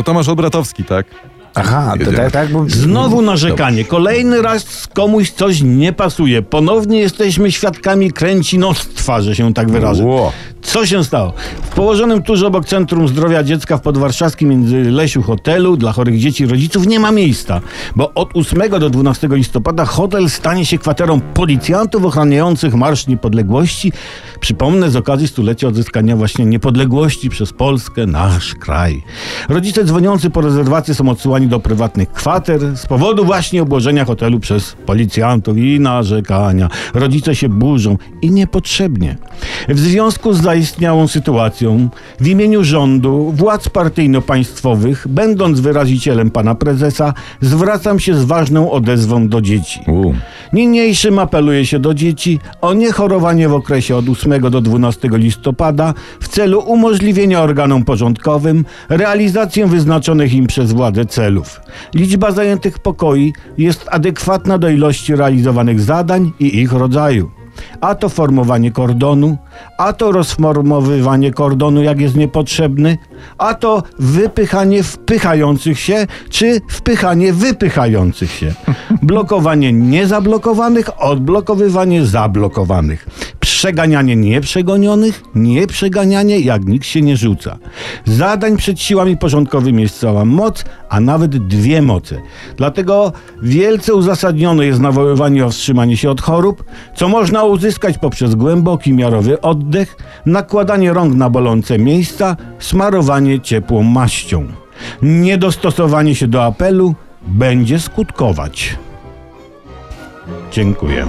To Tomasz Olbratowski, tak? Aha, to tak, tak, bo... Znowu narzekanie. Kolejny raz komuś coś nie pasuje. Ponownie jesteśmy świadkami kręcinostwa, że się tak wyrażę. Ło. Co się stało? W położonym tuż obok Centrum Zdrowia Dziecka w Podwarszawskim między Lesiu hotelu dla chorych dzieci i rodziców nie ma miejsca, bo od 8 do 12 listopada hotel stanie się kwaterą policjantów ochraniających Marsz Niepodległości. Przypomnę z okazji stulecia odzyskania właśnie niepodległości przez Polskę, nasz kraj. Rodzice dzwoniący po rezerwację są odsyłani do prywatnych kwater z powodu właśnie obłożenia hotelu przez policjantów i narzekania. Rodzice się burzą i niepotrzebnie. W związku z zaistniałą sytuacją, w imieniu rządu, władz partyjno-państwowych, będąc wyrazicielem pana prezesa, zwracam się z ważną odezwą do dzieci. U. Niniejszym apeluje się do dzieci o niechorowanie w okresie od 8 do 12 listopada w celu umożliwienia organom porządkowym realizację wyznaczonych im przez władze celów. Liczba zajętych pokoi jest adekwatna do ilości realizowanych zadań i ich rodzaju. A to formowanie kordonu, a to rozformowywanie kordonu, jak jest niepotrzebny, a to wypychanie wpychających się, czy wpychanie wypychających się. Blokowanie niezablokowanych, odblokowywanie zablokowanych. Przeganianie nieprzegonionych, nieprzeganianie jak nikt się nie rzuca. Zadań przed siłami porządkowymi jest cała moc, a nawet dwie moce. Dlatego wielce uzasadnione jest nawoływanie o wstrzymanie się od chorób, co można uzyskać poprzez głęboki, miarowy oddech, nakładanie rąk na bolące miejsca, smarowanie ciepłą maścią. Niedostosowanie się do apelu będzie skutkować. Dziękuję.